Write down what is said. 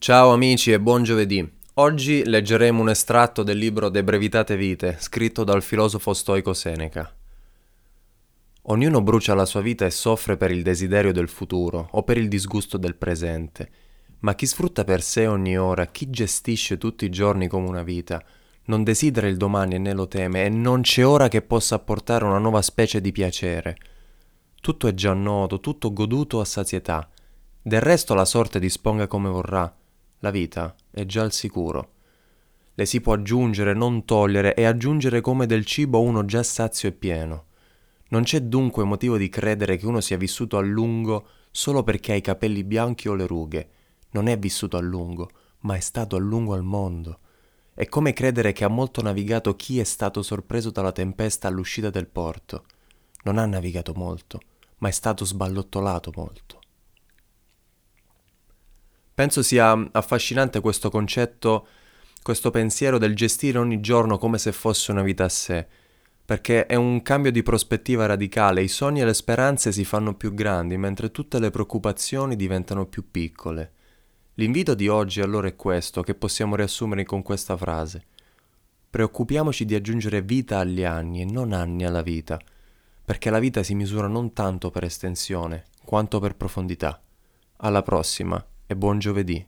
Ciao amici e buon giovedì. Oggi leggeremo un estratto del libro De Brevitate Vite, scritto dal filosofo stoico Seneca. Ognuno brucia la sua vita e soffre per il desiderio del futuro o per il disgusto del presente, ma chi sfrutta per sé ogni ora, chi gestisce tutti i giorni come una vita, non desidera il domani e né lo teme, e non c'è ora che possa apportare una nuova specie di piacere. Tutto è già noto, tutto goduto a sazietà. Del resto la sorte disponga come vorrà la vita è già al sicuro. Le si può aggiungere, non togliere, e aggiungere come del cibo uno già sazio e pieno. Non c'è dunque motivo di credere che uno sia vissuto a lungo solo perché ha i capelli bianchi o le rughe. Non è vissuto a lungo, ma è stato a lungo al mondo. È come credere che ha molto navigato chi è stato sorpreso dalla tempesta all'uscita del porto. Non ha navigato molto, ma è stato sballottolato molto. Penso sia affascinante questo concetto, questo pensiero del gestire ogni giorno come se fosse una vita a sé, perché è un cambio di prospettiva radicale, i sogni e le speranze si fanno più grandi, mentre tutte le preoccupazioni diventano più piccole. L'invito di oggi allora è questo, che possiamo riassumere con questa frase. Preoccupiamoci di aggiungere vita agli anni e non anni alla vita, perché la vita si misura non tanto per estensione, quanto per profondità. Alla prossima! E buon giovedì.